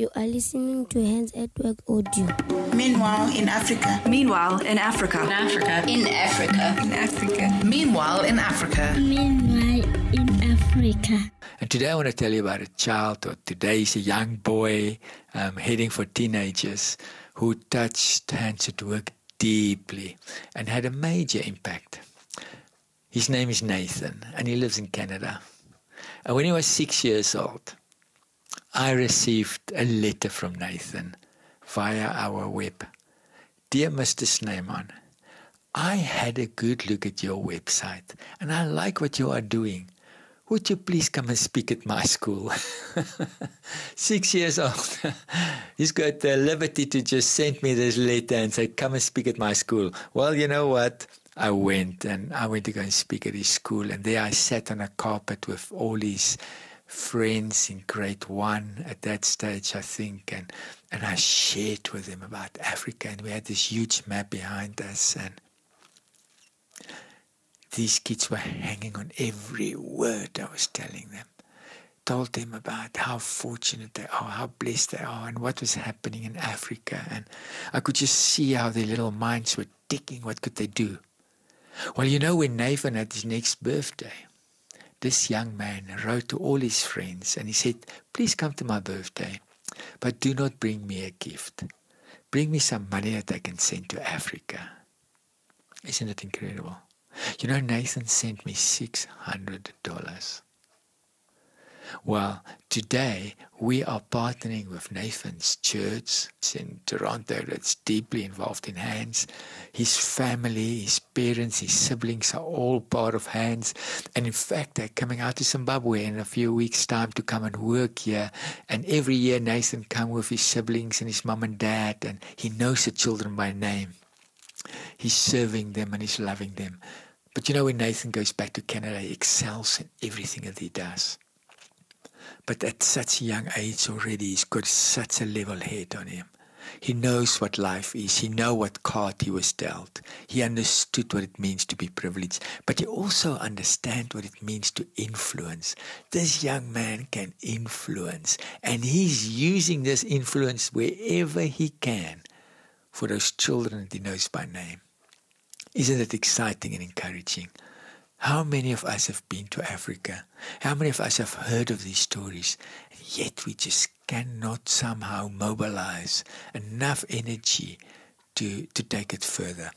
You are listening to Hands at Work Audio. Meanwhile, in Africa. Meanwhile, in Africa. In Africa. In Africa. In Africa. Meanwhile, in Africa. Meanwhile, in Africa. And today I want to tell you about a child, or today is a young boy um, heading for teenagers who touched Hands at Work deeply and had a major impact. His name is Nathan, and he lives in Canada. And when he was six years old, I received a letter from Nathan via our web. Dear Mr. Snyman, I had a good look at your website and I like what you are doing. Would you please come and speak at my school? Six years old. He's got the liberty to just send me this letter and say, Come and speak at my school. Well, you know what? I went and I went to go and speak at his school, and there I sat on a carpet with all his friends in grade one at that stage, I think, and and I shared with them about Africa, and we had this huge map behind us, and these kids were hanging on every word I was telling them. Told them about how fortunate they are, how blessed they are, and what was happening in Africa, and I could just see how their little minds were ticking. What could they do? Well, you know, when Nathan had his next birthday, this young man wrote to all his friends and he said, Please come to my birthday, but do not bring me a gift. Bring me some money that I can send to Africa. Isn't it incredible? You know, Nathan sent me $600. Well, today we are partnering with Nathan's church It's in Toronto that's deeply involved in hands. His family, his parents, his siblings are all part of hands. And in fact, they're coming out to Zimbabwe in a few weeks' time to come and work here. And every year, Nathan comes with his siblings and his mom and dad, and he knows the children by name. He's serving them and he's loving them. But you know, when Nathan goes back to Canada, he excels in everything that he does. But at such a young age already, he's got such a level head on him. He knows what life is. He knows what card he was dealt. He understood what it means to be privileged. But he also understands what it means to influence. This young man can influence. And he's using this influence wherever he can for those children that he knows by name. Isn't it exciting and encouraging? How many of us have been to Africa? How many of us have heard of these stories? And yet we just cannot somehow mobilize enough energy to, to take it further.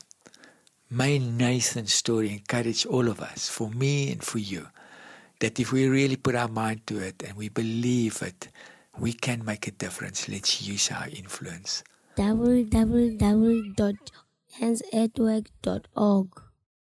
May Nathan's story encourage all of us, for me and for you, that if we really put our mind to it and we believe it, we can make a difference. Let's use our influence. www.handsatwork.org